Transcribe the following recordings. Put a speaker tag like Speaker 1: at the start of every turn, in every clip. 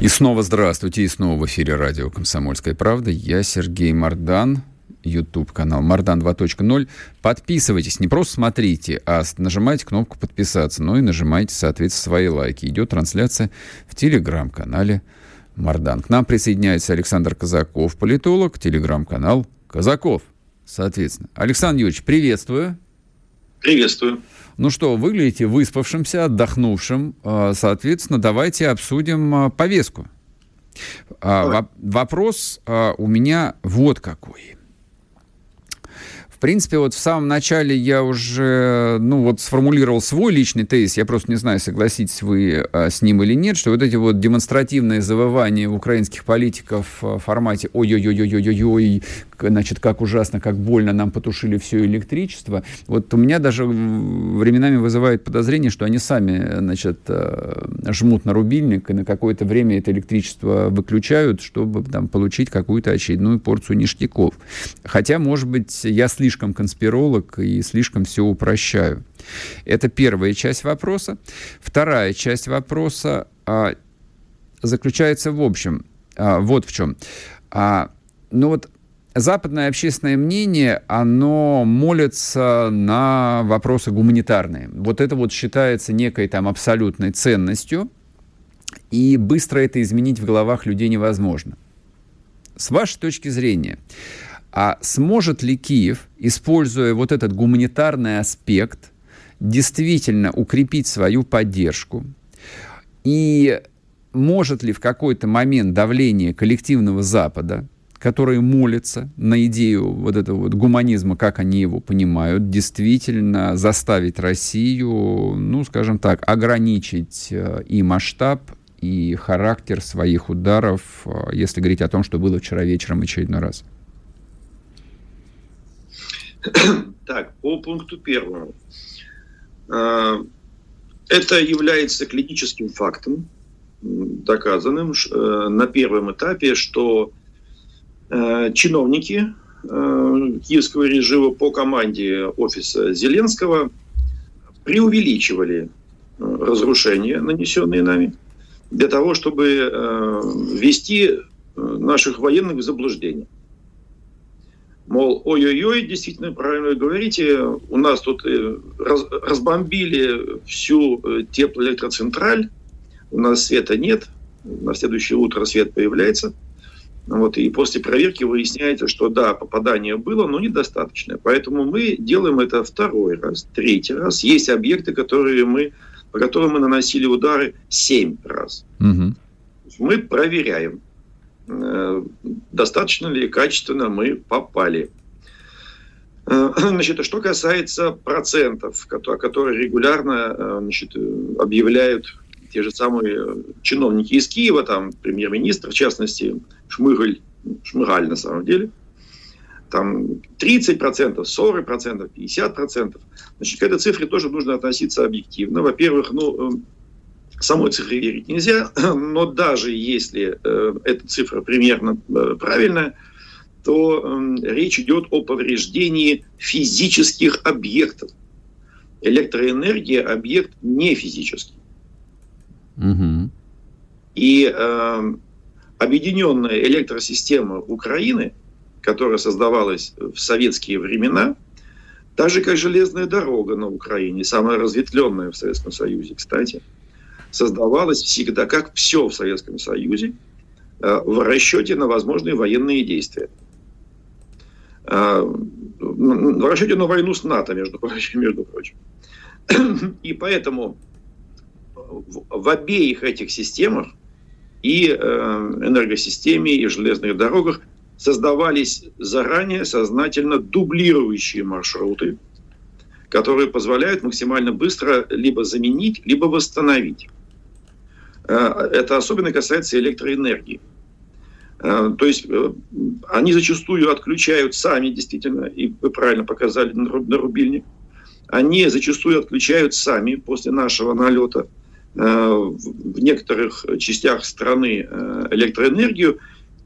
Speaker 1: И снова здравствуйте, и снова в эфире радио «Комсомольская правда». Я Сергей Мардан, YouTube-канал Мардан 2.0. Подписывайтесь, не просто смотрите, а нажимайте кнопку «Подписаться», но и нажимайте, соответственно, свои лайки. Идет трансляция в Телеграм-канале Мардан. К нам присоединяется Александр Казаков, политолог, Телеграм-канал Казаков – соответственно. Александр Юрьевич, приветствую.
Speaker 2: Приветствую.
Speaker 1: Ну что, выглядите выспавшимся, отдохнувшим. А, соответственно, давайте обсудим а, повестку. А. Вопрос у меня вот какой. В принципе, вот в самом начале я уже, ну, вот сформулировал свой личный тезис, я просто не знаю, согласитесь вы а, с ним или нет, что вот эти вот демонстративные завывания украинских политиков в формате «Ой-ой-ой-ой-ой-ой», значит, как ужасно, как больно нам потушили все электричество, вот у меня даже временами вызывает подозрение, что они сами, значит, э, жмут на рубильник и на какое-то время это электричество выключают, чтобы там получить какую-то очередную порцию ништяков. Хотя, может быть, я слишком слишком конспиролог и слишком все упрощаю. Это первая часть вопроса. Вторая часть вопроса а, заключается в общем, а, вот в чем. А, ну вот западное общественное мнение, оно молится на вопросы гуманитарные. Вот это вот считается некой там абсолютной ценностью, и быстро это изменить в головах людей невозможно. С вашей точки зрения, а сможет ли Киев, используя вот этот гуманитарный аспект, действительно укрепить свою поддержку? И может ли в какой-то момент давление коллективного Запада, который молится на идею вот этого вот гуманизма, как они его понимают, действительно заставить Россию, ну, скажем так, ограничить э, и масштаб, и характер своих ударов, э, если говорить о том, что было вчера вечером очередной раз?
Speaker 2: Так, по пункту первому. А, это является клиническим фактом, доказанным э, на первом этапе, что э, чиновники э, киевского режима по команде офиса Зеленского преувеличивали разрушения, нанесенные нами, для того, чтобы ввести наших военных в заблуждение. Мол, ой-ой-ой, действительно, правильно говорите, у нас тут э, раз, разбомбили всю э, теплоэлектроцентраль, у нас света нет, на следующее утро свет появляется. Вот, и после проверки выясняется, что да, попадание было, но недостаточное. Поэтому мы делаем это второй раз, третий раз. Есть объекты, которые мы, по которым мы наносили удары семь раз. Угу. Мы проверяем. Э, достаточно ли качественно мы попали. Э, значит, что касается процентов, которые регулярно э, значит, объявляют те же самые чиновники из Киева, там премьер-министр, в частности, Шмыгаль, Шмыгаль на самом деле, там 30%, 40%, 50%. Значит, к этой цифре тоже нужно относиться объективно. Во-первых, ну, самой цифре верить нельзя, но даже если э, эта цифра примерно э, правильная, то э, речь идет о повреждении физических объектов. Электроэнергия – объект не физический. Угу. И э, объединенная электросистема Украины, которая создавалась в советские времена, так же как железная дорога на Украине, самая разветвленная в Советском Союзе, кстати – создавалось всегда, как все в Советском Союзе, э, в расчете на возможные военные действия. Э, в расчете на войну с НАТО, между прочим. Между прочим. И поэтому в обеих этих системах, и э, энергосистеме, и железных дорогах, создавались заранее сознательно дублирующие маршруты, которые позволяют максимально быстро либо заменить, либо восстановить. Э, это особенно касается электроэнергии. Э, то есть э, они зачастую отключают сами, действительно, и вы правильно показали на рубильник, они зачастую отключают сами после нашего налета в некоторых частях страны электроэнергию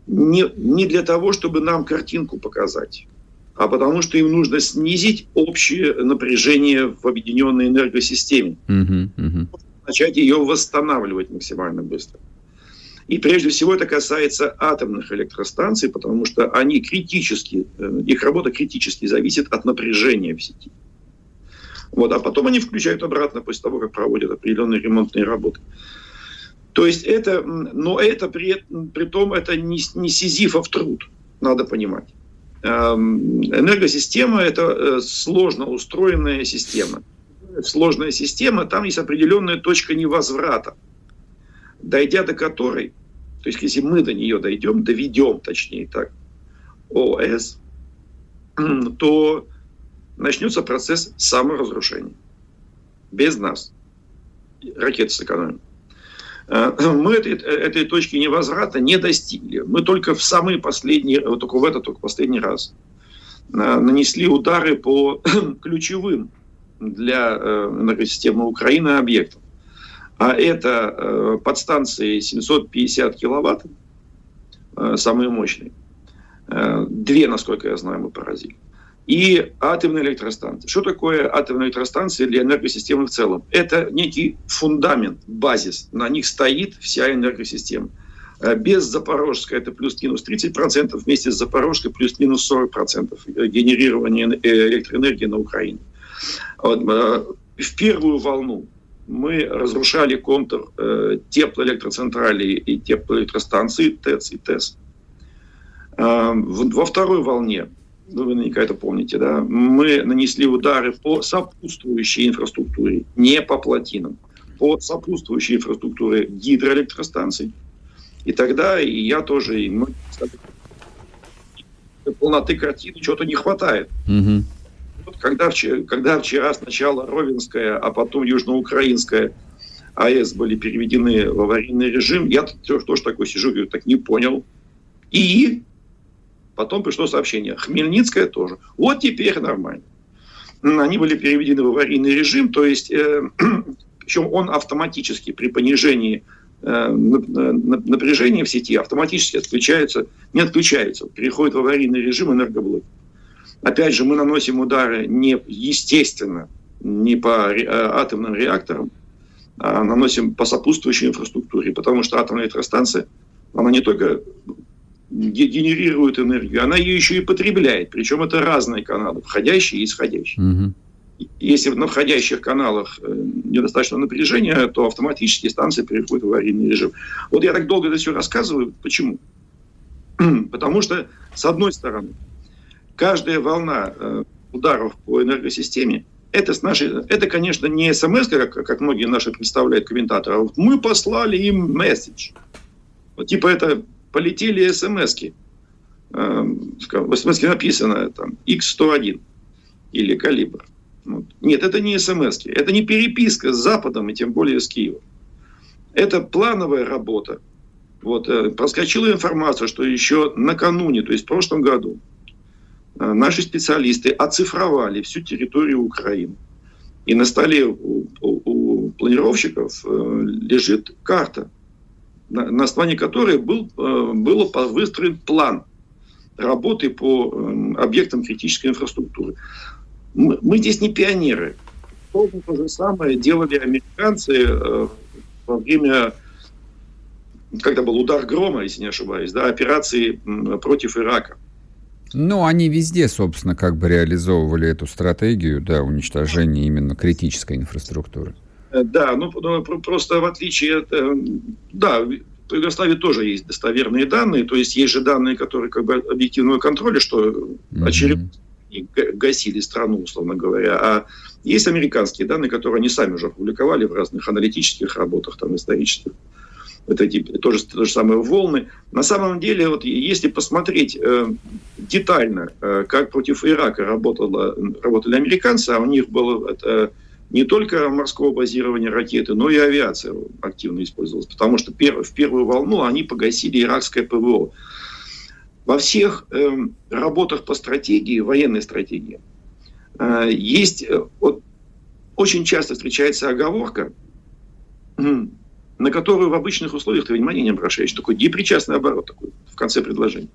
Speaker 2: не, не для того, чтобы нам картинку показать, а потому что им нужно снизить общее напряжение в объединенной энергосистеме. Uh-huh, uh-huh. Начать ее восстанавливать максимально быстро. И прежде всего это касается атомных электростанций, потому что они критически, э, их работа критически зависит от напряжения в сети. Вот, а потом они включают обратно после того, как проводят определенные ремонтные работы. То есть это, но это при, при том это не, не сизифов труд, надо понимать. Эм, энергосистема – это э, сложно устроенная система. Сложная система, там есть определенная точка невозврата, дойдя до которой, то есть если мы до нее дойдем, доведем, точнее так, ОС, то начнется процесс саморазрушения. Без нас. Ракеты сэкономим. Э, мы этой, этой точки невозврата не достигли. Мы только в самые последние, только в этот, только последний раз э, нанесли удары по ключевым для э, энергосистемы Украины объектам. А это подстанции 750 киловатт, самые мощные. Две, насколько я знаю, мы поразили и атомные электростанции. Что такое атомные электростанции для энергосистемы в целом? Это некий фундамент, базис. На них стоит вся энергосистема. Э, без Запорожской это плюс-минус 30%, вместе с Запорожской плюс-минус 40% генерирования э, электроэнергии на Украине. Э, в первую волну мы разрушали контур теплоэлектроцентралей и теплоэлектростанций ТЭЦ и ТЭС. Во второй волне ну, вы наверняка это помните, да, мы нанесли удары по сопутствующей инфраструктуре, не по плотинам, по сопутствующей инфраструктуре гидроэлектростанций. И тогда и я тоже, и многие полноты картины чего-то не хватает. Угу. Вот когда, вчера, когда вчера сначала Ровенская, а потом Южноукраинская АЭС были переведены в аварийный режим, я тоже такой сижу, говорю, так не понял. И Потом пришло сообщение. Хмельницкая тоже. Вот теперь нормально. Они были переведены в аварийный режим, то есть, э, причем он автоматически при понижении э, напряжения в сети автоматически отключается, не отключается, переходит в аварийный режим энергоблок. Опять же, мы наносим удары не естественно, не по э, атомным реакторам, а наносим по сопутствующей инфраструктуре, потому что атомная электростанция, она не только генерирует энергию, она ее еще и потребляет. Причем это разные каналы, входящие и исходящие. Угу. Если на входящих каналах э, недостаточно напряжения, то автоматически станция переходит в аварийный режим. Вот я так долго это все рассказываю. Почему? Потому что, с одной стороны, каждая волна э, ударов по энергосистеме это, с нашей, это, конечно, не смс, как, как многие наши представляют комментаторы, а вот мы послали им месседж. Вот, типа это полетели смс-ки. Эм, в смс написано там X101 или калибр. Вот. Нет, это не смс это не переписка с Западом и тем более с Киевом. Это плановая работа. Вот, э, проскочила информация, что еще накануне, то есть в прошлом году, наши специалисты оцифровали всю территорию Украины. И на столе у, у, у планировщиков э, лежит карта на, на основании которой был, э, был выстроен план работы по э, объектам критической инфраструктуры. Мы, мы здесь не пионеры. То же самое делали американцы э, во время, когда был удар грома, если не ошибаюсь, да, операции против Ирака.
Speaker 1: Ну, они везде, собственно, как бы реализовывали эту стратегию, да, уничтожения именно критической инфраструктуры.
Speaker 2: Э, да, ну, ну просто в отличие от... Э, да, в Югославии тоже есть достоверные данные, то есть есть же данные, которые как бы объективного контроля, что mm-hmm. гасили страну, условно говоря. А есть американские данные, которые они сами уже опубликовали в разных аналитических работах, там, исторических. Это типа, тоже то же самое волны. На самом деле, вот если посмотреть э, детально, э, как против Ирака работало, работали американцы, а у них было это, не только морского базирования ракеты, но и авиация активно использовалась. Потому что в первую волну они погасили иракское ПВО. Во всех э, работах по стратегии, военной стратегии, э, есть э, вот, очень часто встречается оговорка, на которую в обычных условиях ты внимания не обращаешь. Такой депричастный оборот такой в конце предложения.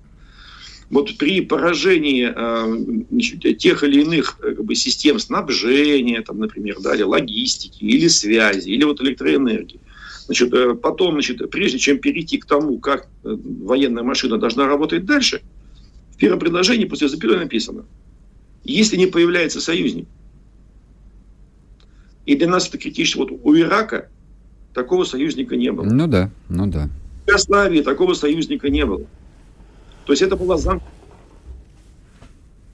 Speaker 2: Вот при поражении э, тех или иных как бы, систем снабжения, там, например, да, или логистики, или связи, или вот электроэнергии, значит, э, потом, значит, прежде чем перейти к тому, как э, военная машина должна работать дальше, в первом предложении после запятой написано, если не появляется союзник, и для нас это критично, вот у Ирака такого союзника не было.
Speaker 1: Ну да, ну да.
Speaker 2: В Югославии такого союзника не было. То есть это была зам...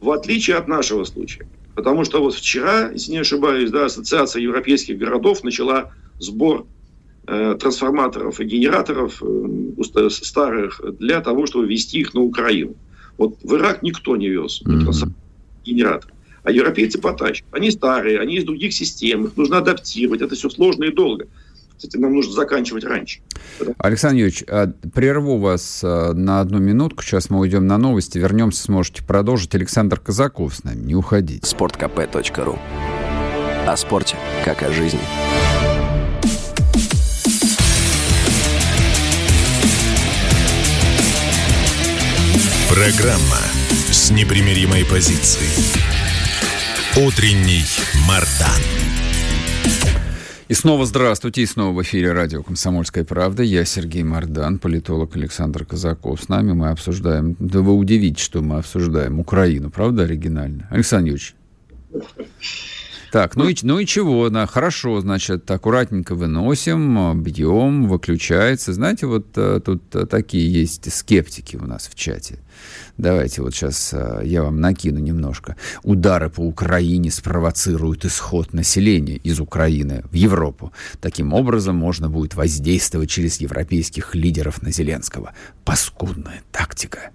Speaker 2: В отличие от нашего случая. Потому что вот вчера, если не ошибаюсь, да, Ассоциация европейских городов начала сбор э, трансформаторов и генераторов э, старых для того, чтобы ввести их на Украину. Вот в Ирак никто не вез mm-hmm. генератор. А европейцы потащат. Они старые, они из других систем, их нужно адаптировать. Это все сложно и долго. Кстати, нам нужно заканчивать раньше.
Speaker 1: Александр Юрьевич, а, прерву вас а, на одну минутку. Сейчас мы уйдем на новости. Вернемся, сможете продолжить. Александр Казаков с нами. Не уходите.
Speaker 3: Спорткп.ру О спорте, как о жизни. Программа с непримиримой позицией. Утренний Мардан.
Speaker 1: И снова здравствуйте, и снова в эфире радио «Комсомольская правда». Я Сергей Мордан, политолог Александр Казаков. С нами мы обсуждаем, да вы удивитесь, что мы обсуждаем Украину, правда, оригинально? Александр Юрьевич. Так, ну и, ну и чего, да, хорошо, значит, аккуратненько выносим, бьем, выключается. Знаете, вот а, тут а, такие есть скептики у нас в чате. Давайте вот сейчас а, я вам накину немножко. Удары по Украине спровоцируют исход населения из Украины в Европу. Таким образом можно будет воздействовать через европейских лидеров на Зеленского. Паскудная тактика.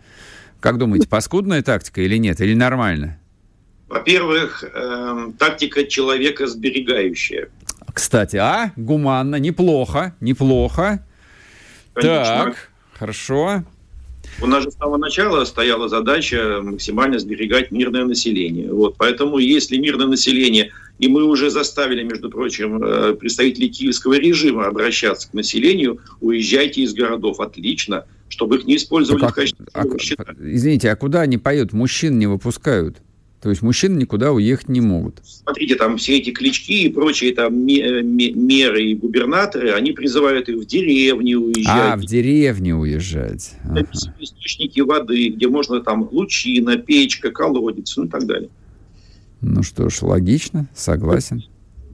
Speaker 1: Как думаете, паскудная тактика или нет? Или нормально?
Speaker 2: Во-первых, э, тактика человека сберегающая.
Speaker 1: Кстати, а? Гуманно, неплохо, неплохо. Конечно. Так, хорошо.
Speaker 2: У нас же с самого начала стояла задача максимально сберегать мирное население. Вот, поэтому если мирное население, и мы уже заставили, между прочим, э, представителей киевского режима обращаться к населению, уезжайте из городов, отлично, чтобы их не использовали так, в качестве
Speaker 1: а, Извините, а куда они поют? Мужчин не выпускают. То есть мужчины никуда уехать не могут.
Speaker 2: Смотрите, там все эти клички и прочие там меры и губернаторы, они призывают их в деревне уезжать. А,
Speaker 1: в деревню уезжать.
Speaker 2: Ага. Источники воды, где можно там лучина, печка, колодец, ну и так далее.
Speaker 1: Ну что ж, логично, согласен.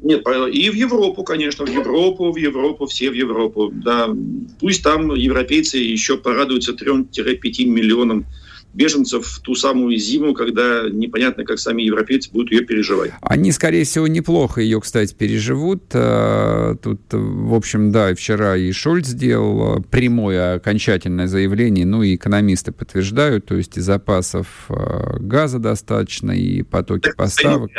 Speaker 2: Нет, и в Европу, конечно, в Европу, в Европу, все в Европу. Да, пусть там европейцы еще порадуются 3-5 миллионам беженцев в ту самую зиму, когда непонятно, как сами европейцы будут ее переживать.
Speaker 1: Они, скорее всего, неплохо ее, кстати, переживут. Э, тут, в общем, да, вчера и Шольц сделал прямое окончательное заявление, ну и экономисты подтверждают, то есть и запасов э, газа достаточно, и потоки поставок.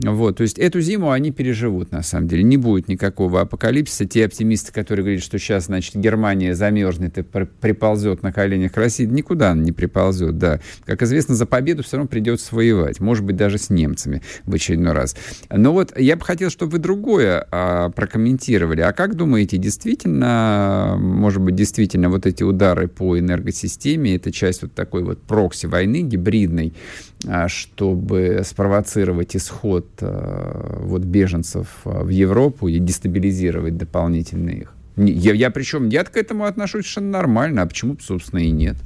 Speaker 1: Вот, то есть эту зиму они переживут, на самом деле. Не будет никакого апокалипсиса. Те оптимисты, которые говорят, что сейчас, значит, Германия замерзнет и приползет на коленях России, никуда она не приползет, да. Как известно, за победу все равно придется воевать. Может быть, даже с немцами в очередной раз. Но вот я бы хотел, чтобы вы другое а, прокомментировали. А как думаете, действительно, может быть, действительно вот эти удары по энергосистеме, это часть вот такой вот прокси-войны гибридной, а, чтобы спровоцировать исход а, вот беженцев а, в Европу и дестабилизировать дополнительно их. Я, я причем, я к этому отношусь совершенно нормально, а почему, собственно, и нет?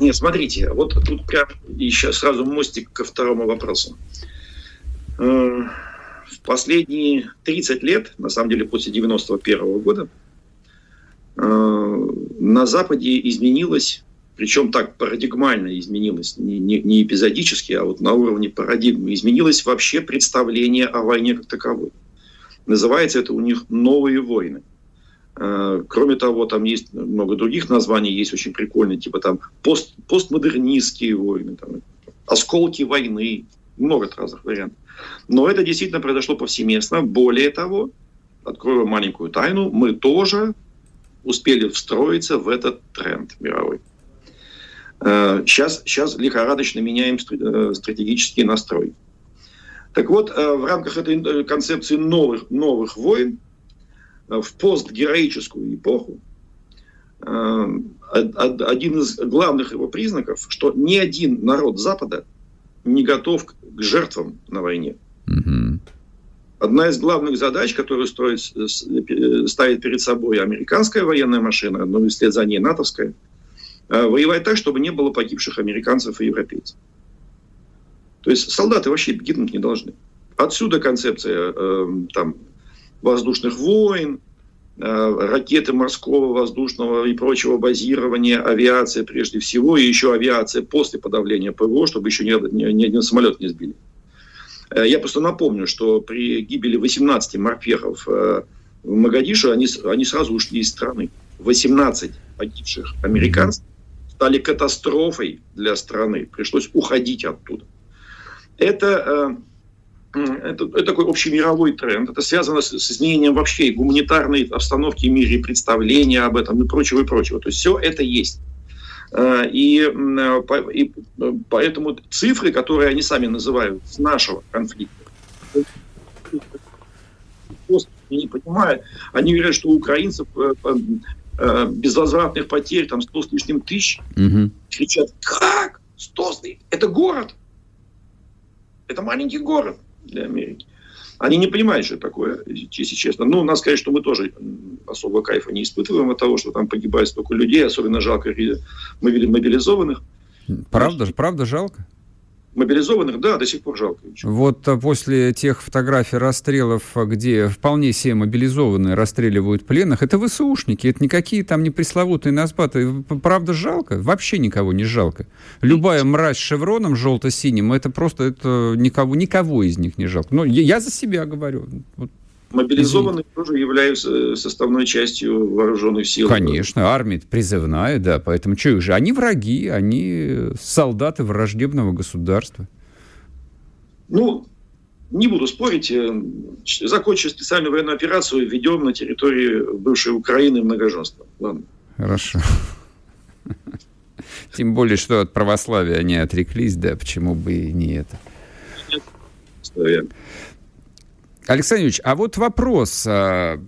Speaker 2: Нет, смотрите, вот тут прям еще сразу мостик ко второму вопросу. Э, в последние 30 лет, на самом деле после 91 -го года, э, на Западе изменилось причем так парадигмально изменилось, не, не, не эпизодически, а вот на уровне парадигмы, изменилось вообще представление о войне как таковой. Называется это у них «Новые войны». Э, кроме того, там есть много других названий, есть очень прикольные, типа там пост, постмодернистские войны, там, осколки войны, много разных вариантов. Но это действительно произошло повсеместно. Более того, открою маленькую тайну, мы тоже успели встроиться в этот тренд мировой. Сейчас, э, сейчас лихорадочно меняем э, стратегический настрой. Так вот, э, в рамках этой концепции новых, новых войн в постгероическую эпоху один из главных его признаков, что ни один народ Запада не готов к жертвам на войне. Угу. Одна из главных задач, которую строит, ставит перед собой американская военная машина, но и вслед за ней натовская, воевать так, чтобы не было погибших американцев и европейцев. То есть солдаты вообще гибнуть не должны. Отсюда концепция э, там, воздушных войн, Э, ракеты морского, воздушного и прочего базирования, авиация прежде всего, и еще авиация после подавления ПВО, чтобы еще ни, ни, ни один самолет не сбили. Э, я просто напомню, что при гибели 18 морпехов э, в Магадишу они, они сразу ушли из страны. 18 погибших американцев стали катастрофой для страны. Пришлось уходить оттуда. Это это, это такой общемировой тренд. Это связано с, с изменением вообще гуманитарной обстановки в мире, представления об этом и прочего, и прочего. То есть все это есть. А, и, и поэтому цифры, которые они сами называют с нашего конфликта, не понимают, они говорят, что у украинцев э, безвозвратных потерь там 100 с лишним тысяч. Угу. Кричат, как? 100 с Это город. Это маленький город для Америки. Они не понимают, что это такое, если честно. Ну, надо сказать, что мы тоже особо кайфа не испытываем от того, что там погибает столько людей. Особенно жалко мы видели мобилизованных.
Speaker 1: Правда, правда жалко?
Speaker 2: Мобилизованных, да, до сих пор жалко.
Speaker 1: Вот а, после тех фотографий расстрелов, где вполне все мобилизованные расстреливают пленных, это ВСУшники, это никакие там не пресловутые назбаты. Правда жалко? Вообще никого не жалко. Любая мразь с шевроном желто-синим, это просто это никого, никого из них не жалко. Но я, я за себя говорю. Вот
Speaker 2: Мобилизованные Извините. тоже являются э, составной частью вооруженных сил.
Speaker 1: Конечно, армия призывная, да, поэтому что их же? Они враги, они солдаты враждебного государства.
Speaker 2: Ну, не буду спорить. Э, закончив специальную военную операцию, ведем на территории бывшей Украины многоженство. Ладно.
Speaker 1: Хорошо. Тем более, что от православия они отреклись, да, почему бы и не это. Нет, Александр Юрьевич, а вот вопрос. А,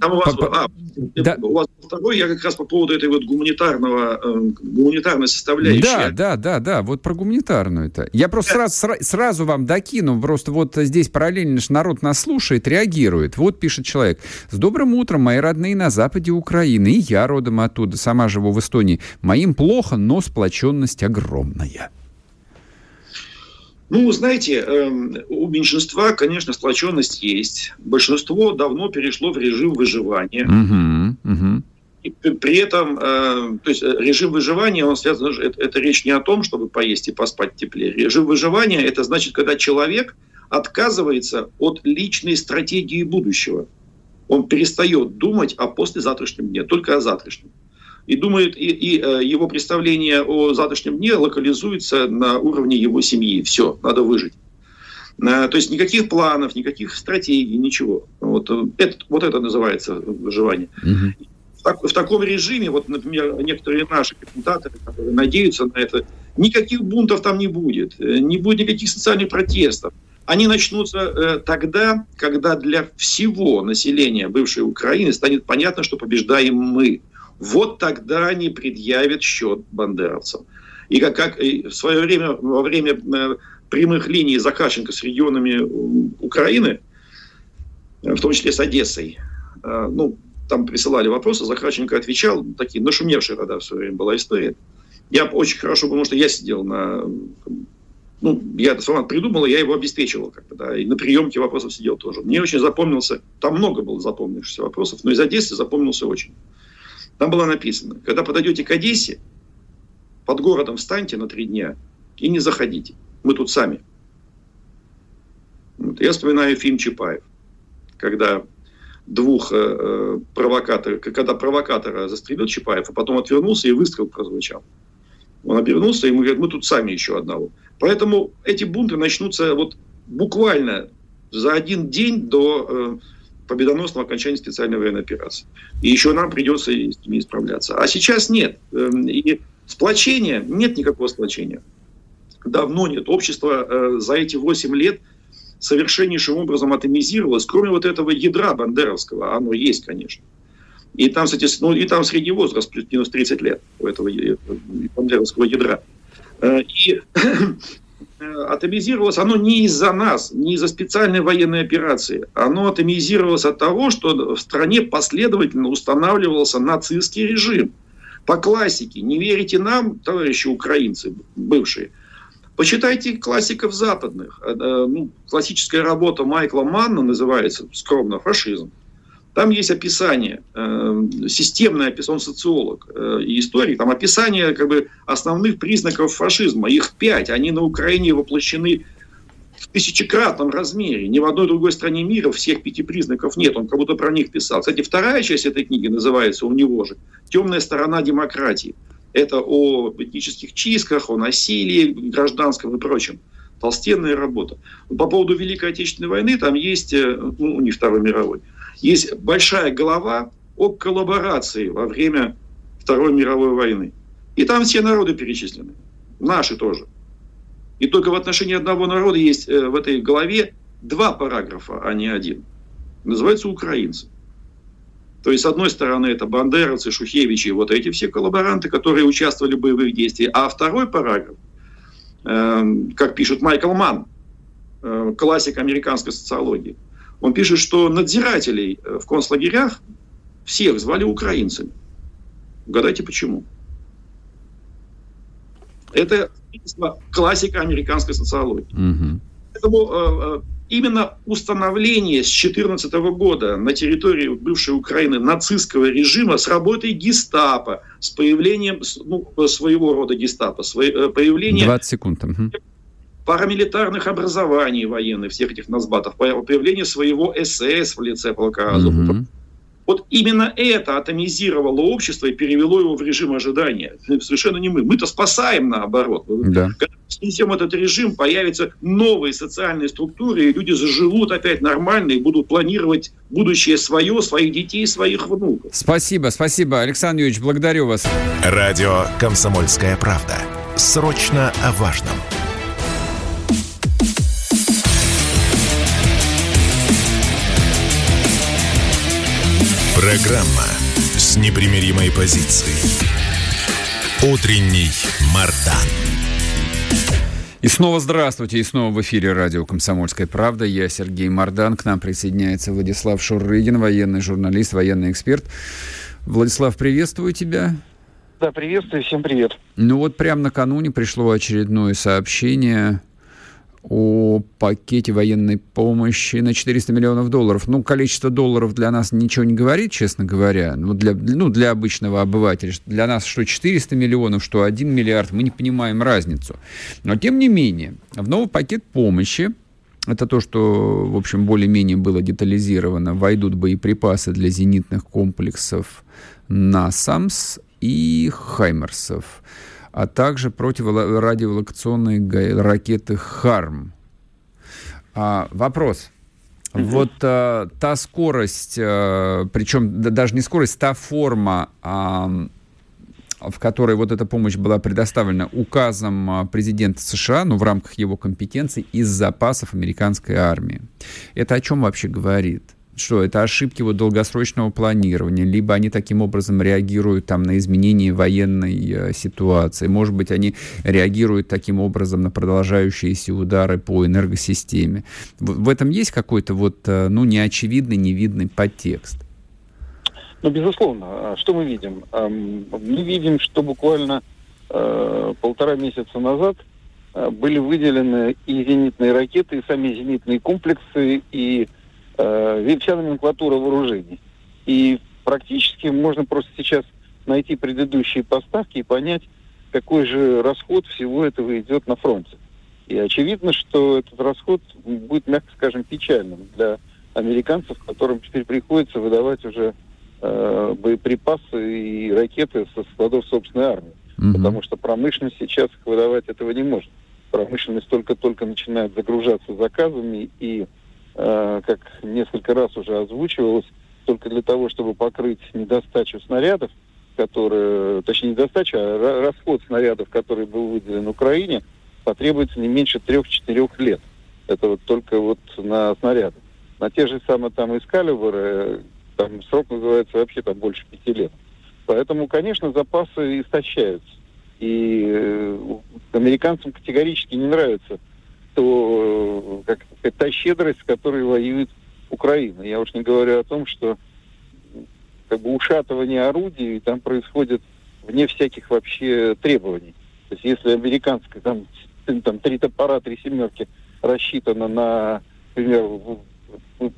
Speaker 2: Там у вас, по, а, да. у вас второй, я как раз по поводу этой вот гуманитарного, э, гуманитарной составляющей.
Speaker 1: Да, да, да, да, вот про гуманитарную-то. Я просто да. сразу, сразу вам докину, просто вот здесь параллельно наш народ нас слушает, реагирует. Вот пишет человек. С добрым утром, мои родные на западе Украины, и я родом оттуда, сама живу в Эстонии. Моим плохо, но сплоченность огромная.
Speaker 2: Ну, знаете, эм, у меньшинства, конечно, сплоченность есть. Большинство давно перешло в режим выживания. Угу, угу. И при этом, э, то есть э, режим выживания, он связан, это, это речь не о том, чтобы поесть и поспать теплее. Режим выживания – это значит, когда человек отказывается от личной стратегии будущего. Он перестает думать о послезавтрашнем дне, только о завтрашнем и думает, и, и э, его представление о завтрашнем дне локализуется на уровне его семьи. Все, надо выжить. Э, то есть никаких планов, никаких стратегий, ничего. Вот э, это, вот это называется выживание. Угу. В, так, в таком режиме, вот, например, некоторые наши комментаторы, которые надеются на это, никаких бунтов там не будет, не будет никаких социальных протестов. Они начнутся э, тогда, когда для всего населения бывшей Украины станет понятно, что побеждаем мы вот тогда они предъявят счет бандеровцам. И как, как в свое время, во время э, прямых линий Захарченко с регионами Украины, в том числе с Одессой, э, ну, там присылали вопросы, Захарченко отвечал, такие нашумевшие тогда свое время была история. Я очень хорошо, потому что я сидел на... Ну, я этот формат придумал, я его обеспечивал как бы, да, и на приемке вопросов сидел тоже. Мне очень запомнился, там много было запомнившихся вопросов, но из Одессы запомнился очень. Там было написано, когда подойдете к Одессе, под городом встаньте на три дня и не заходите. Мы тут сами. Вот. Я вспоминаю фильм Чапаев, когда двух э, э провокаторов, когда провокатора застрелил Чапаев, а потом отвернулся и выстрел прозвучал. Он обернулся, и ему говорят, мы тут сами еще одного. Поэтому эти бунты начнутся вот буквально за один день до э, победоносного окончания специальной военной операции. И еще нам придется с ними справляться. А сейчас нет. Эм, и сплочения, нет никакого сплочения. Давно нет. Общество э, за эти 8 лет совершеннейшим образом атомизировалось, кроме вот этого ядра бандеровского, оно есть, конечно. И там, кстати, ну, и там средний возраст плюс-минус 30 лет у этого бандеровского ядра. Э, и Э, атомизировалось оно не из-за нас, не из-за специальной военной операции. Оно атомизировалось от того, что в стране последовательно устанавливался нацистский режим. По классике. Не верите нам, товарищи украинцы, бывшие. Почитайте классиков западных. Э, э, ну, классическая работа Майкла Манна называется скромно «Фашизм». Там есть описание, э, системное описание, он социолог э, и историк, там описание как бы, основных признаков фашизма. Их пять, они на Украине воплощены в тысячекратном размере. Ни в одной другой стране мира всех пяти признаков нет. Он как будто про них писал. Кстати, вторая часть этой книги называется у него же «Темная сторона демократии». Это о этнических чистках, о насилии гражданском и прочем. Толстенная работа. По поводу Великой Отечественной войны там есть, э, ну, не Второй мировой, есть большая голова о коллаборации во время Второй мировой войны. И там все народы перечислены. Наши тоже. И только в отношении одного народа есть э, в этой главе два параграфа, а не один. Называется «Украинцы». То есть, с одной стороны, это бандеровцы, шухевичи, вот эти все коллаборанты, которые участвовали в боевых действиях. А второй параграф, э, как пишет Майкл Манн, э, классик американской социологии, он пишет, что надзирателей э, в концлагерях всех звали украинцами. Угадайте почему? Это классика американской социологии. Угу. Поэтому э, э именно установление с 2014 года на территории бывшей Украины нацистского режима с работой гестапо, с появлением ну, своего рода гестапо, э, появлением...
Speaker 1: 20 секунд. Угу
Speaker 2: парамилитарных образований военных, всех этих назбатов, появление своего СС в лице полка Азов. Угу. Вот именно это атомизировало общество и перевело его в режим ожидания. Совершенно не мы. Мы-то спасаем наоборот. Да. Когда снесем этот режим, появятся новые социальные структуры, и люди заживут опять нормально и будут планировать будущее свое, своих детей, своих внуков.
Speaker 1: Спасибо, спасибо. Александр Юрьевич, благодарю вас.
Speaker 3: Радио «Комсомольская правда». Срочно о важном. Программа с непримиримой позицией. Утренний Мардан.
Speaker 1: И снова здравствуйте, и снова в эфире радио «Комсомольская правда». Я Сергей Мардан, к нам присоединяется Владислав Шурыгин, военный журналист, военный эксперт. Владислав, приветствую тебя.
Speaker 4: Да, приветствую, всем привет.
Speaker 1: Ну вот прямо накануне пришло очередное сообщение о пакете военной помощи на 400 миллионов долларов. Ну, количество долларов для нас ничего не говорит, честно говоря. Ну, для, ну, для обычного обывателя. Для нас что 400 миллионов, что 1 миллиард, мы не понимаем разницу. Но, тем не менее, в новый пакет помощи это то, что, в общем, более-менее было детализировано. Войдут боеприпасы для зенитных комплексов «Насамс» и «Хаймерсов» а также противорадиолокационные ракеты «Харм». А, вопрос. Угу. Вот а, та скорость, а, причем да, даже не скорость, та форма, а, в которой вот эта помощь была предоставлена указом а, президента США, ну, в рамках его компетенций, из запасов американской армии. Это о чем вообще говорит? Что это ошибки вот долгосрочного планирования, либо они таким образом реагируют там на изменения военной э, ситуации, может быть, они реагируют таким образом на продолжающиеся удары по энергосистеме. В, в этом есть какой-то вот, э, ну, неочевидный, невидный подтекст?
Speaker 4: Ну, безусловно. А что мы видим? Мы видим, что буквально э, полтора месяца назад были выделены и зенитные ракеты, и сами зенитные комплексы, и э, вся номенклатура вооружений. И практически можно просто сейчас найти предыдущие поставки и понять, какой же расход всего этого идет на фронте. И очевидно, что этот расход будет, мягко скажем, печальным для американцев, которым теперь приходится выдавать уже э, боеприпасы и ракеты со складов собственной армии. угу. потому что промышленность сейчас выдавать этого не может. Промышленность только-только начинает загружаться заказами, и, э, как несколько раз уже озвучивалось, только для того, чтобы покрыть недостачу снарядов, которые, точнее, недостачу, а расход снарядов, который был выделен Украине, потребуется не меньше трех-четырех лет. Это вот только вот на снаряды. На те же самые там эскалибры, там срок называется вообще там больше пяти лет. Поэтому, конечно, запасы истощаются. И э, американцам категорически не нравится то, э, как та щедрость, с которой воюет Украина. Я уж не говорю о том, что как бы ушатывание орудий там происходит вне всяких вообще требований. То есть если американская там, там три топора, три семерки рассчитано на, например,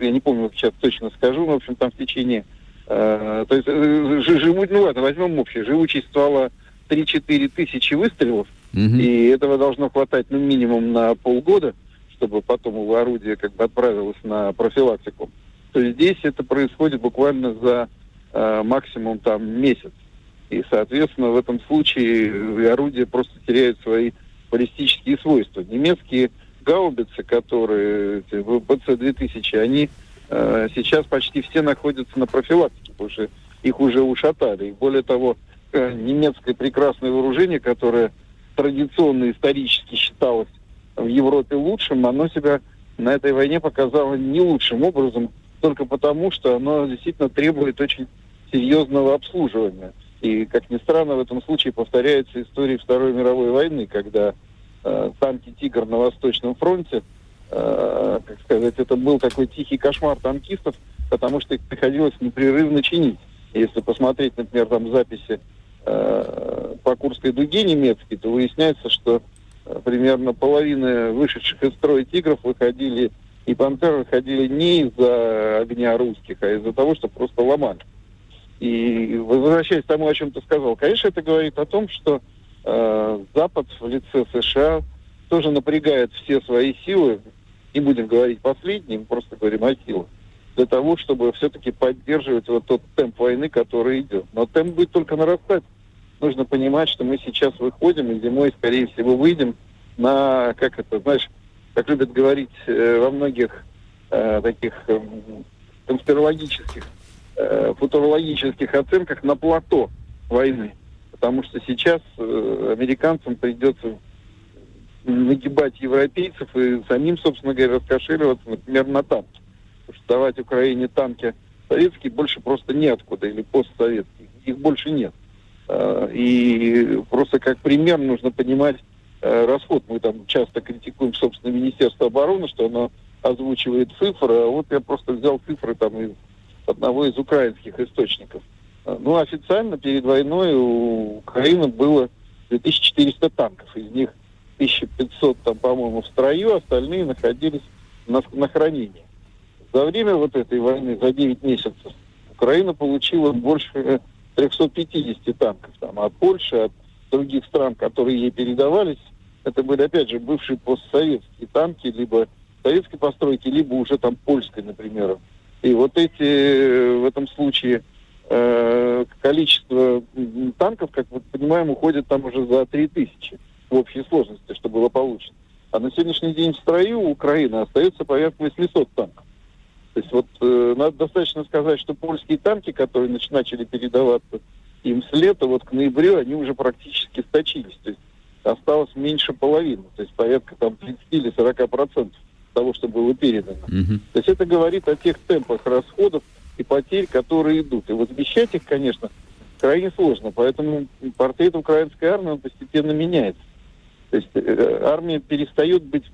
Speaker 4: я не помню, сейчас точно скажу, но, в общем, там в течение... Э, то есть, э, живут, ну ладно, возьмем общее, живучесть ствола 3-4 тысячи выстрелов, угу. и этого должно хватать, ну, минимум на полгода, чтобы потом его орудие как бы отправилось на профилактику, то здесь это происходит буквально за э, максимум там месяц. И, соответственно, в этом случае орудие просто теряет свои баллистические свойства. Немецкие гаубицы, которые БЦ-2000, они э, сейчас почти все находятся на профилактике, потому что их уже ушатали. И более того, э, немецкое прекрасное вооружение, которое традиционно исторически считалось в Европе лучшим, оно себя на этой войне показало не лучшим образом, только потому, что оно действительно требует очень серьезного обслуживания. И, как ни странно, в этом случае повторяется история Второй мировой войны, когда э, танки «Тигр» на Восточном фронте, э, как сказать, это был такой тихий кошмар танкистов, потому что их приходилось непрерывно чинить. Если посмотреть, например, там записи э, по Курской дуге немецкой, то выясняется, что э, примерно половина вышедших из строя «Тигров» выходили и «Пантеры» выходили не из-за огня русских, а из-за того, что просто ломали. И возвращаясь к тому, о чем ты сказал, конечно, это говорит о том, что э, Запад в лице США тоже напрягает все свои силы, не будем говорить последние, мы просто говорим о силах, для того, чтобы все-таки поддерживать вот тот темп войны, который идет. Но темп будет только нарастать. Нужно понимать, что мы сейчас выходим, и зимой, скорее всего, выйдем на, как это, знаешь, как любят говорить э, во многих э, таких э, конспирологических, э, футурологических оценках, на плато войны потому что сейчас э, американцам придется нагибать европейцев и самим, собственно говоря, раскошеливаться, например, на танки. Потому что давать Украине танки советские больше просто неоткуда, или постсоветские. Их больше нет. Э, и просто как пример нужно понимать э, расход. Мы там часто критикуем, собственно, Министерство обороны, что оно озвучивает цифры, а вот я просто взял цифры там из одного из украинских источников. Ну, официально перед войной у Украины было 2400 танков. Из них 1500, там, по-моему, в строю, остальные находились на, на хранении. За время вот этой войны, за 9 месяцев, Украина получила больше 350 танков. Там, от Польши, от других стран, которые ей передавались, это были, опять же, бывшие постсоветские танки, либо советской постройки, либо уже там польской, например. И вот эти в этом случае э, количество танков, как мы понимаем, уходит там уже за 3000 в общей сложности, что было получено. А на сегодняшний день в строю Украины остается порядка 800 танков. То есть вот э, надо достаточно сказать, что польские танки, которые нач- начали передаваться им с лета, вот к ноябрю они уже практически сточились. То есть осталось меньше половины, то есть порядка там 30 или 40 процентов того, что было передано. Mm-hmm. То есть это говорит о тех темпах расходов, и потерь, которые идут. И возмещать их, конечно, крайне сложно. Поэтому портрет украинской армии он постепенно меняется. То есть э, армия перестает быть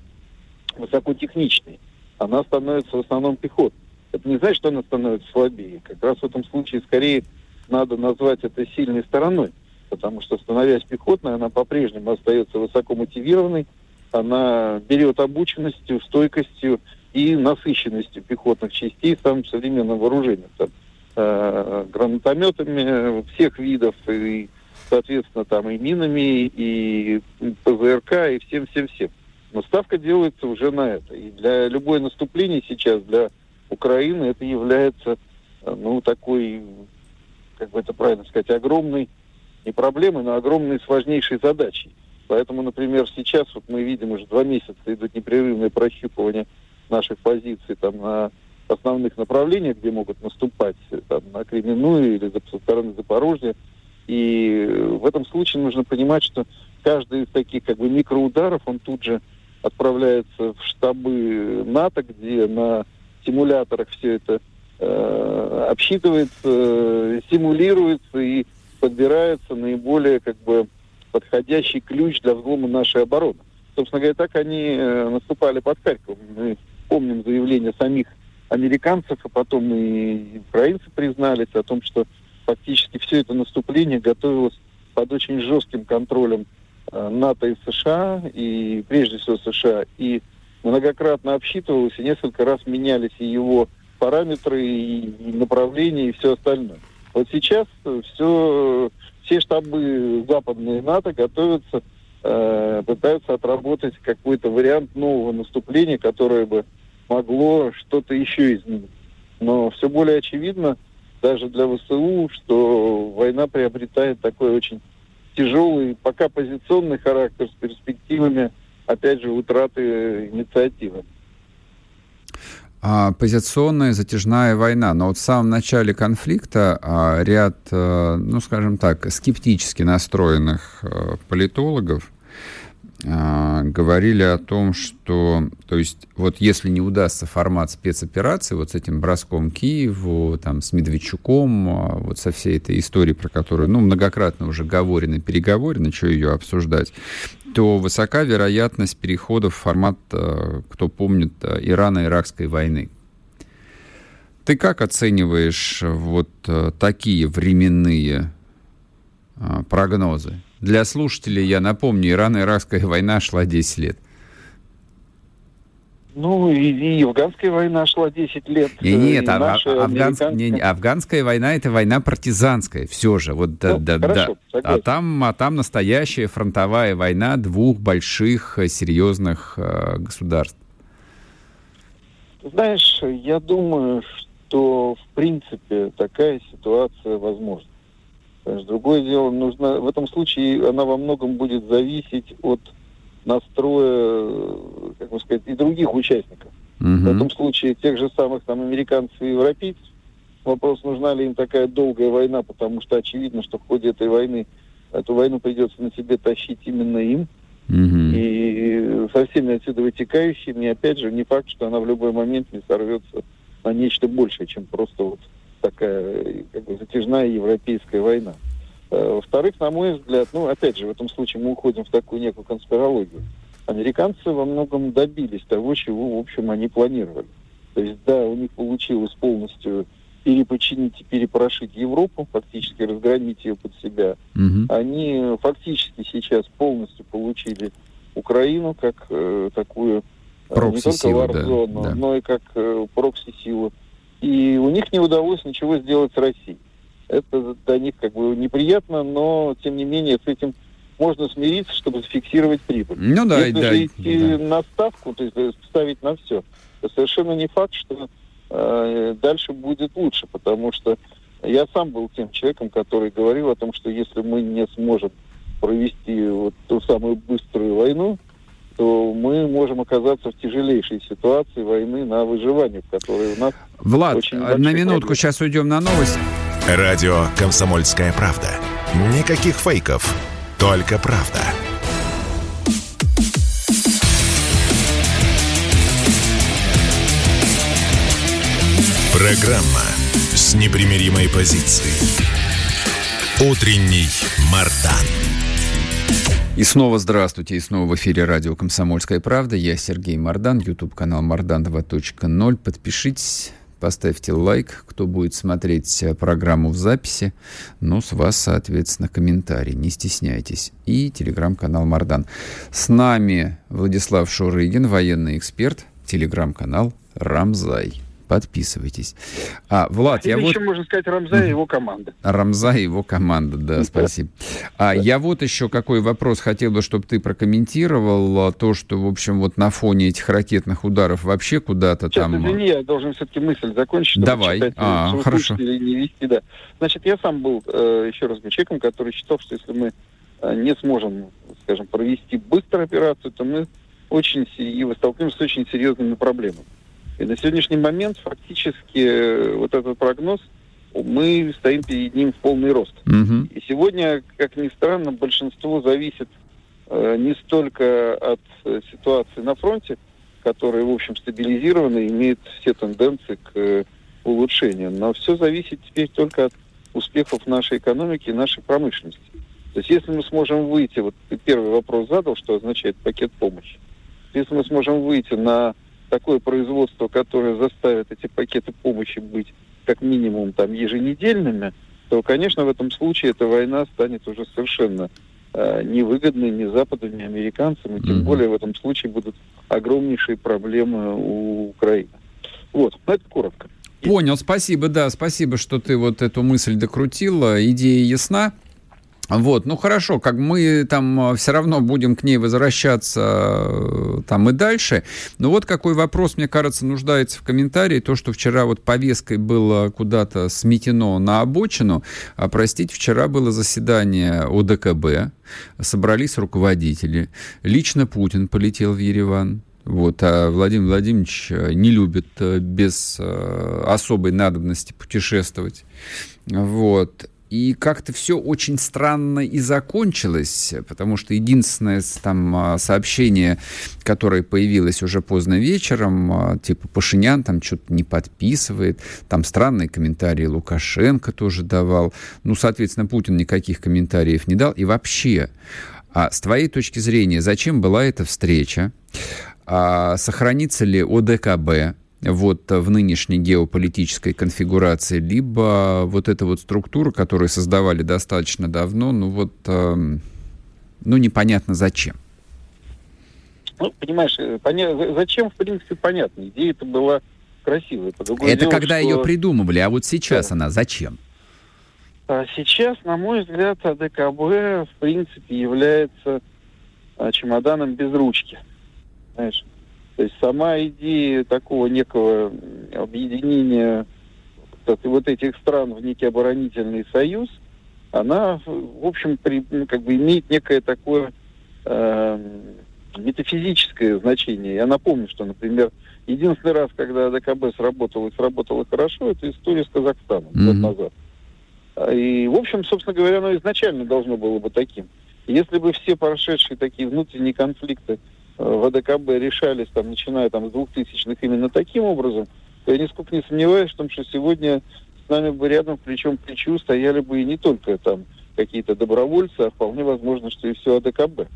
Speaker 4: высокотехничной. Она становится в основном пехотой. Это не значит, что она становится слабее. Как раз в этом случае скорее надо назвать это сильной стороной. Потому что, становясь пехотной, она по-прежнему остается высоко мотивированной, она берет обученностью, стойкостью, и насыщенностью пехотных частей самым современным вооружением. Там, э, гранатометами всех видов, и, соответственно, там и минами, и ПЗРК, и всем-всем-всем. Но ставка делается уже на это. И для любой наступления сейчас, для Украины, это является, э, ну, такой, как бы это правильно сказать, огромной не проблемой, но огромной сложнейшей задачей. Поэтому, например, сейчас вот мы видим уже два месяца идут непрерывные прощупывания наших позиций там на основных направлениях, где могут наступать, там, на Кременную или со стороны Запорожья. И в этом случае нужно понимать, что каждый из таких как бы микроударов, он тут же отправляется в штабы НАТО, где на симуляторах все это э, обсчитывается, симулируется и подбирается наиболее как бы подходящий ключ для взлома нашей обороны. Собственно говоря, так они э, наступали под Харьковом. Мы помним заявление самих американцев, а потом и украинцы признались о том, что фактически все это наступление готовилось под очень жестким контролем э, НАТО и США, и прежде всего США, и многократно обсчитывалось, и несколько раз менялись и его параметры, и направления, и все остальное. Вот сейчас все, все штабы западные НАТО готовятся, э, пытаются отработать какой-то вариант нового наступления, которое бы могло что-то еще изменить. Но все более очевидно, даже для ВСУ, что война приобретает такой очень тяжелый, пока позиционный характер с перспективами, опять же, утраты инициативы
Speaker 1: а, позиционная затяжная война. Но вот в самом начале конфликта а, ряд, а, ну, скажем так, скептически настроенных а, политологов а, говорили о том, что, то есть, вот если не удастся формат спецоперации, вот с этим броском Киеву, там, с Медведчуком, а, вот со всей этой историей, про которую, ну, многократно уже говорено, переговорено, что ее обсуждать, то высока вероятность перехода в формат, э, кто помнит, Ирано-Иракской войны. Ты как оцениваешь вот такие временные прогнозы? Для слушателей я напомню, Ирано-Иракская война шла 10 лет –
Speaker 4: ну, и, и афганская война шла 10 лет.
Speaker 1: Не, нет, а, а, афганск... не, не, афганская война это война партизанская, все же. Вот, да, ну, да, хорошо, да. А, там, а там настоящая фронтовая война двух больших э, серьезных э, государств.
Speaker 4: Знаешь, я думаю, что в принципе такая ситуация возможна. Другое дело, нужно в этом случае она во многом будет зависеть от настроя, как бы сказать, и других участников. Угу. В этом случае тех же самых там американцев и европейцев. Вопрос, нужна ли им такая долгая война, потому что очевидно, что в ходе этой войны эту войну придется на себе тащить именно им. Угу. И со всеми отсюда вытекающими, и опять же, не факт, что она в любой момент не сорвется на нечто большее, чем просто вот такая как бы, затяжная европейская война. Э, во-вторых, на мой взгляд, ну, опять же, в этом случае мы уходим в такую некую конспирологию. Американцы во многом добились того, чего, в общем, они планировали. То есть, да, у них получилось полностью перепочинить и перепрошить Европу, фактически разгромить ее под себя. Угу. Они фактически сейчас полностью получили Украину как э, такую
Speaker 1: э, не только
Speaker 4: варзону, да, да. но и как э, прокси-силу. И у них не удалось ничего сделать с Россией. Это для них как бы неприятно, но тем не менее с этим можно смириться, чтобы зафиксировать прибыль.
Speaker 1: Ну да,
Speaker 4: Если
Speaker 1: да,
Speaker 4: же идти да. на ставку, то есть э, ставить на все, то совершенно не факт, что э, дальше будет лучше, потому что я сам был тем человеком, который говорил о том, что если мы не сможем провести вот ту самую быструю войну, то мы можем оказаться в тяжелейшей ситуации войны на выживание, в которой у нас
Speaker 1: Влад, очень на минутку проблемы. сейчас уйдем на новость.
Speaker 3: Радио «Комсомольская правда». Никаких фейков, только правда. Программа с непримиримой позицией. Утренний Мардан.
Speaker 1: И снова здравствуйте, и снова в эфире радио «Комсомольская правда». Я Сергей Мардан, YouTube-канал Мардан 2.0. Подпишитесь, Поставьте лайк, кто будет смотреть э, программу в записи. Ну, с вас, соответственно, комментарий. Не стесняйтесь. И телеграм-канал Мардан. С нами Владислав Шурыгин, военный эксперт. Телеграм-канал Рамзай. Подписывайтесь. А, Влад,
Speaker 4: Или
Speaker 1: я
Speaker 4: еще
Speaker 1: вот...
Speaker 4: можно сказать Рамза и его команда.
Speaker 1: Рамза и его команда, да, спасибо. А я вот еще какой вопрос хотел бы, чтобы ты прокомментировал. А, то, что, в общем, вот на фоне этих ракетных ударов вообще куда-то
Speaker 4: Сейчас,
Speaker 1: там...
Speaker 4: извини, я должен все-таки мысль закончить.
Speaker 1: Давай.
Speaker 4: читать,
Speaker 1: А, хорошо.
Speaker 4: слушатели не вести, да. Значит, я сам был, э, еще раз человеком, который считал, что если мы э, не сможем, скажем, провести быстро операцию, то мы очень мы столкнемся с очень серьезными проблемами. И на сегодняшний момент фактически э, вот этот прогноз, мы стоим перед ним в полный рост.
Speaker 1: Мгм.
Speaker 4: И сегодня, как ни странно, большинство зависит э, не столько от э, ситуации на фронте, которая, в общем, стабилизирована и имеет все тенденции к э, улучшению, но все зависит теперь только от успехов нашей экономики и нашей промышленности. То есть если мы сможем выйти, вот ты первый вопрос задал, что означает пакет помощи. Если мы сможем выйти на такое производство, которое заставит эти пакеты помощи быть как минимум там еженедельными, то, конечно, в этом случае эта война станет уже совершенно э, невыгодной ни Западу, ни американцам, и тем
Speaker 1: Мгм.
Speaker 4: более в этом случае будут огромнейшие проблемы у Украины. Вот, ну это коротко.
Speaker 1: Понял, спасибо, да, спасибо, что ты вот эту мысль докрутила. Идея ясна. Вот, ну хорошо, как мы там все равно будем к ней возвращаться э, там и дальше. Но вот какой вопрос, мне кажется, нуждается в комментарии. То, что вчера вот повесткой было куда-то сметено на обочину. А, простите, вчера было заседание ОДКБ, собрались руководители. Лично Путин полетел в Ереван. Вот, а Владимир Владимирович э, не любит э, без э, особой надобности путешествовать. Вот. И как-то все очень странно и закончилось, потому что единственное там а, сообщение, которое появилось уже поздно вечером, а, типа Пашинян там что-то не подписывает, там странные комментарии Лукашенко тоже давал. Ну, соответственно, Путин никаких комментариев не дал. И вообще, а с твоей точки зрения, зачем была эта встреча? А сохранится ли ОДКБ вот в нынешней геополитической конфигурации, либо вот эта вот структура, которую создавали достаточно давно, ну вот, эм, ну непонятно зачем.
Speaker 4: Ну, понимаешь, э, поня- за- зачем, в принципе, понятно. Идея это была красивая.
Speaker 1: Это
Speaker 4: дело,
Speaker 1: когда
Speaker 4: что-
Speaker 1: ее придумывали, а вот сейчас
Speaker 4: Да.
Speaker 1: она зачем?
Speaker 4: А сейчас, на мой взгляд, АДКБ, в принципе, является а, чемоданом без ручки. Знаешь? То есть сама идея такого некого объединения вот эт- вот этих стран в некий оборонительный союз, она, в общем, при- ну, как бы имеет некое такое эм, метафизическое значение. Я напомню, что, например, единственный раз, когда АДКБ сработало и сработало хорошо, это история с Казахстаном год
Speaker 1: Мгм.
Speaker 4: назад. А, И, в общем, собственно говоря, оно изначально должно было бы таким. Если бы все прошедшие такие внутренние конфликты в АДКБ решались, там, начиная там, с 2000-х именно таким образом, то я нисколько не сомневаюсь в том, что сегодня с нами бы рядом плечом к плечу стояли бы и не только там какие-то добровольцы, а вполне возможно, что и все АДКБ.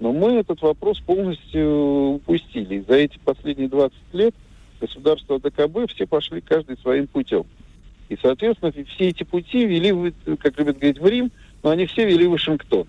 Speaker 4: Но мы этот вопрос полностью упустили. За эти последние 20 лет государства АДКБ все пошли каждый своим путем. И, соответственно, все эти пути вели, как любят говорить, в Рим, но они все вели в Вашингтон.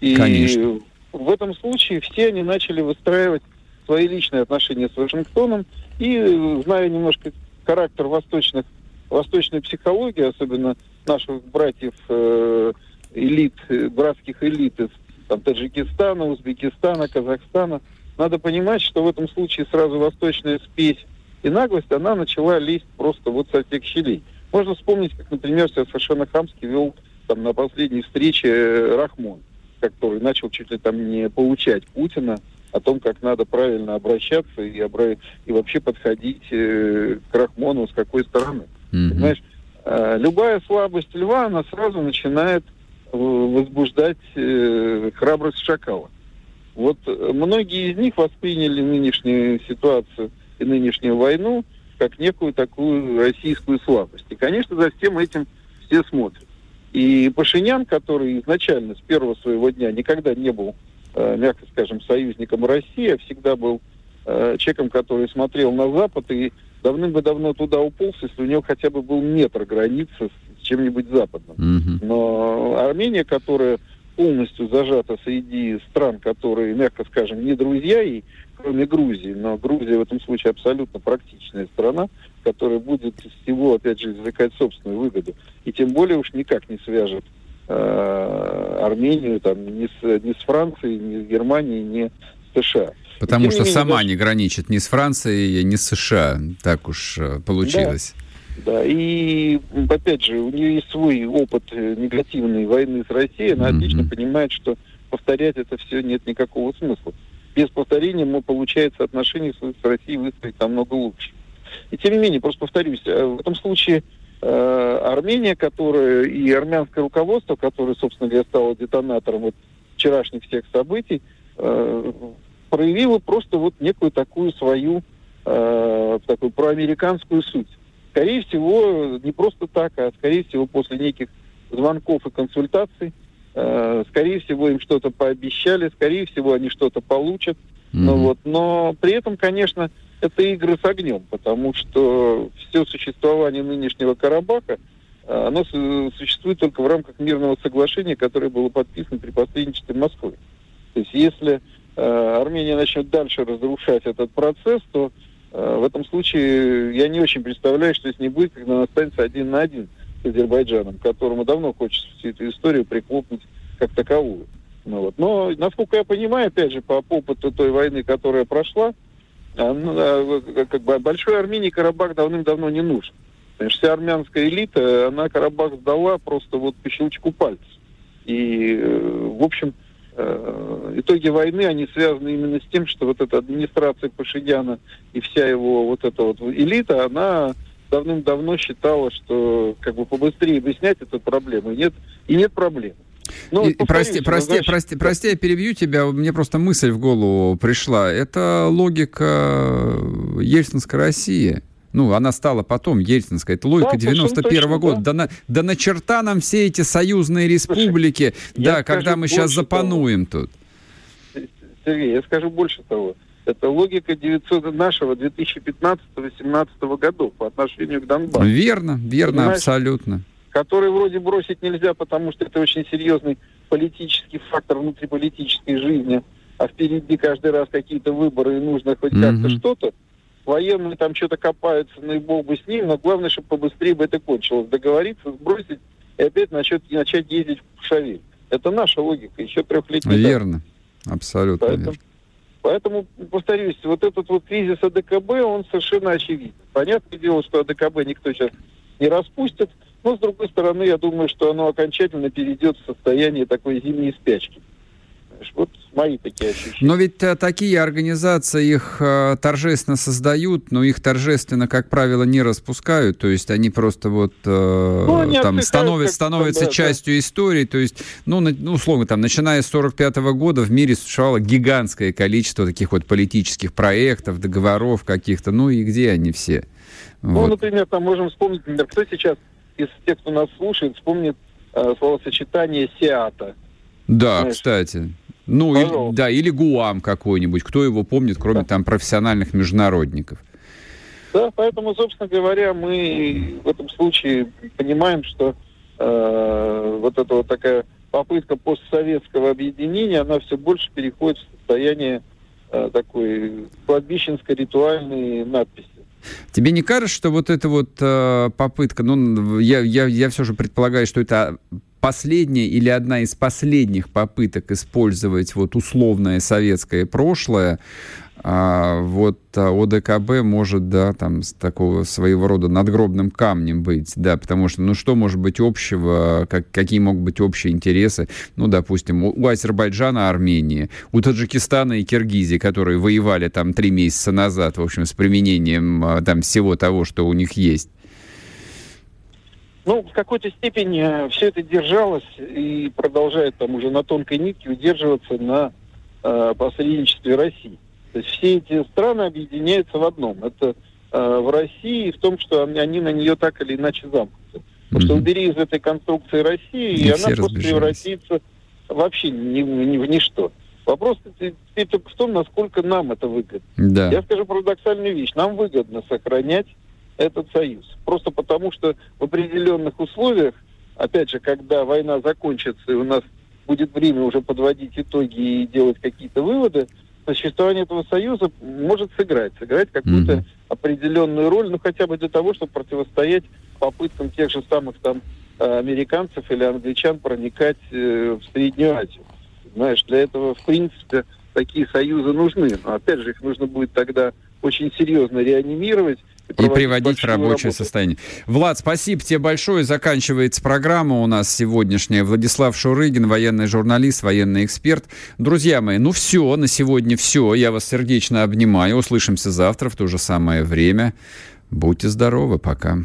Speaker 4: И
Speaker 1: Конечно.
Speaker 4: В этом случае все они начали выстраивать свои личные отношения с Вашингтоном. И, э, зная немножко характер восточных, восточной психологии, особенно наших братьев э, элит, э, братских элит из там, Таджикистана, Узбекистана, Казахстана, надо понимать, что в этом случае сразу восточная спесь и наглость, она начала лезть просто вот со всех щелей. Можно вспомнить, как, например, себя совершенно хамски вел там на последней встрече э, Рахмон, который начал чуть ли там не получать Путина о том, как надо правильно обращаться и, обра- и вообще подходить э, к Рахмону с какой стороны.
Speaker 1: Мгм.
Speaker 4: Понимаешь, э, любая слабость льва, она сразу начинает э, возбуждать э, храбрость шакала. Вот э, многие из них восприняли нынешнюю ситуацию и нынешнюю войну как некую такую российскую слабость. И, конечно, за всем этим все смотрят. И Пашинян, который изначально с первого своего дня никогда не был, э, мягко скажем, союзником России, а всегда был э, человеком, который смотрел на Запад и давным-давно туда уполз, если у него хотя бы был метр границы с чем-нибудь западным.
Speaker 1: Мгм.
Speaker 4: Но Армения, которая полностью зажата среди стран, которые, мягко скажем, не друзья ей, кроме Грузии, но Грузия в этом случае абсолютно практичная страна, который будет из всего, опять же, извлекать собственную выгоду. И тем более уж никак не свяжет э, Армению там, ни, с, ни с Францией, ни с Германией, ни с США.
Speaker 1: Потому что не сама даже... не граничит ни с Францией, ни с США. Так уж э, получилось.
Speaker 4: Да, да. и опять же, у нее есть свой опыт э, негативной войны с Россией. Она mm-hmm. отлично понимает, что повторять это все нет никакого смысла. Без повторения мы, получается, отношения с Россией выстроить намного лучше. И тем не менее, просто повторюсь, э, в этом случае э, Армения, которая и армянское руководство, которое, собственно говоря, стало детонатором вот вчерашних всех событий, э, проявило просто вот некую такую свою э, такую проамериканскую суть. Скорее всего, не просто так, а скорее всего после неких звонков и консультаций, э, скорее всего им что-то пообещали, скорее всего они что-то получат. Mm-hmm. Ну, вот, но при этом, конечно, это игры с огнем, потому что все существование нынешнего Карабаха, э, оно существует только в рамках мирного соглашения, которое было подписано при посредничестве Москвы. То есть если э, Армения начнет дальше разрушать этот процесс, то э, в этом случае я не очень представляю, что с ней будет, когда она останется один на один с Азербайджаном, которому давно хочется всю эту историю прихлопнуть как таковую. Ну, вот. Но, насколько я понимаю, опять же, по опыту той войны, которая прошла, как бы большой Армении Карабах давным-давно не нужен. Потому что вся армянская элита, она Карабах сдала просто вот по щелчку пальца. И, э, в общем, э, итоги войны, они связаны именно с тем, что вот эта администрация Пашидяна и вся его вот эта вот элита, она давным-давно считала, что как бы побыстрее бы снять эту проблему. И нет, и нет проблем.
Speaker 1: Ну, и, прости, прости, знаешь, прости, прости, я перебью тебя. Мне просто мысль в голову пришла. Это логика Ельцинской России. Ну, она стала потом ельцинская. Это логика да, 91 -го года. Да. Да, на, да на черта нам все эти союзные республики, Слушай, да, когда мы сейчас запануем того.
Speaker 4: тут. Сергей, я скажу больше того. Это логика 900, нашего 2015-2018 годов по отношению к Донбассу.
Speaker 1: Верно, верно, Понимаешь? абсолютно
Speaker 4: который вроде бросить нельзя, потому что это очень серьезный политический фактор внутриполитической жизни, а впереди каждый раз какие-то выборы, и нужно хоть mm-hmm. как-то что-то. Военные там что-то копаются, ну и бог бы с ним, но главное, чтобы побыстрее бы это кончилось. Договориться, сбросить и опять начать, начать ездить в Шавель. Это наша логика, еще трехлетняя.
Speaker 1: Верно, абсолютно
Speaker 4: Поэтому,
Speaker 1: верно.
Speaker 4: Поэтому, повторюсь, вот этот вот кризис АДКБ, он совершенно очевиден. Понятное дело, что АДКБ никто сейчас не распустит, но, с другой стороны, я думаю, что оно окончательно перейдет в состояние такой зимней спячки. Вот мои такие ощущения.
Speaker 1: Но ведь а, такие организации их а, торжественно создают, но их торжественно, как правило, не распускают. То есть они просто вот а, ну, там становятся, становятся да, частью да. истории. То есть, ну, на, ну, условно, там, начиная с 45 -го года в мире существовало гигантское количество таких вот политических проектов, договоров каких-то. Ну и где они все?
Speaker 4: Ну, вот. например, там можем вспомнить, например, кто сейчас из тех, кто нас слушает, вспомнит э, словосочетание «сиата».
Speaker 1: Да, Знаешь, кстати. Ну, или, да, или Гуам какой-нибудь. Кто его помнит, кроме да. там профессиональных международников?
Speaker 4: Да, поэтому, собственно говоря, мы в этом случае понимаем, что э, вот эта вот такая попытка постсоветского объединения, она все больше переходит в состояние э, такой кладбищенской ритуальной надписи.
Speaker 1: Тебе не кажется, что вот эта вот э, попытка, ну, я, я, я все же предполагаю, что это последняя или одна из последних попыток использовать вот условное советское прошлое, а вот а, ОДКБ может, да, там, с такого своего рода надгробным камнем быть, да, потому что, ну, что может быть общего, как, какие могут быть общие интересы, ну, допустим, у, у Азербайджана, Армении, у Таджикистана и Киргизии, которые воевали там три месяца назад, в общем, с применением а, там всего того, что у них есть.
Speaker 4: Ну, в какой-то степени все это держалось и продолжает там уже на тонкой нитке удерживаться на э, посредничестве России. То есть все эти страны объединяются в одном. Это э, в России в том, что они на нее так или иначе замкнуты. Потому что убери из этой конструкции России, и, и она просто превратится вообще ни, ни в ничто. Вопрос теперь только в том, насколько нам это выгодно. Да. Я скажу парадоксальную вещь. Нам выгодно сохранять этот союз. Просто потому, что в определенных условиях, опять же, когда война закончится, и у нас будет время уже подводить итоги и делать какие-то выводы, существование этого союза может сыграть, сыграть какую-то mm-hmm. определенную роль, ну хотя бы для того, чтобы противостоять попыткам тех же самых там э, американцев или англичан проникать э, в Среднюю Азию. Знаешь, для этого, в принципе, такие союзы нужны. Но опять же, их нужно будет тогда очень серьезно реанимировать
Speaker 1: и приводить в рабочее работу. состояние. Влад, спасибо тебе большое. Заканчивается программа у нас сегодняшняя. Владислав Шурыгин, военный журналист, военный эксперт. Друзья мои, ну все, на сегодня все. Я вас сердечно обнимаю. Услышимся завтра в то же самое время. Будьте здоровы, пока.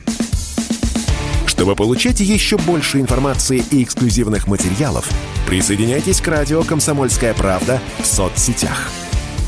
Speaker 3: Чтобы получать еще больше информации и эксклюзивных материалов, присоединяйтесь к радио «Комсомольская правда» в соцсетях –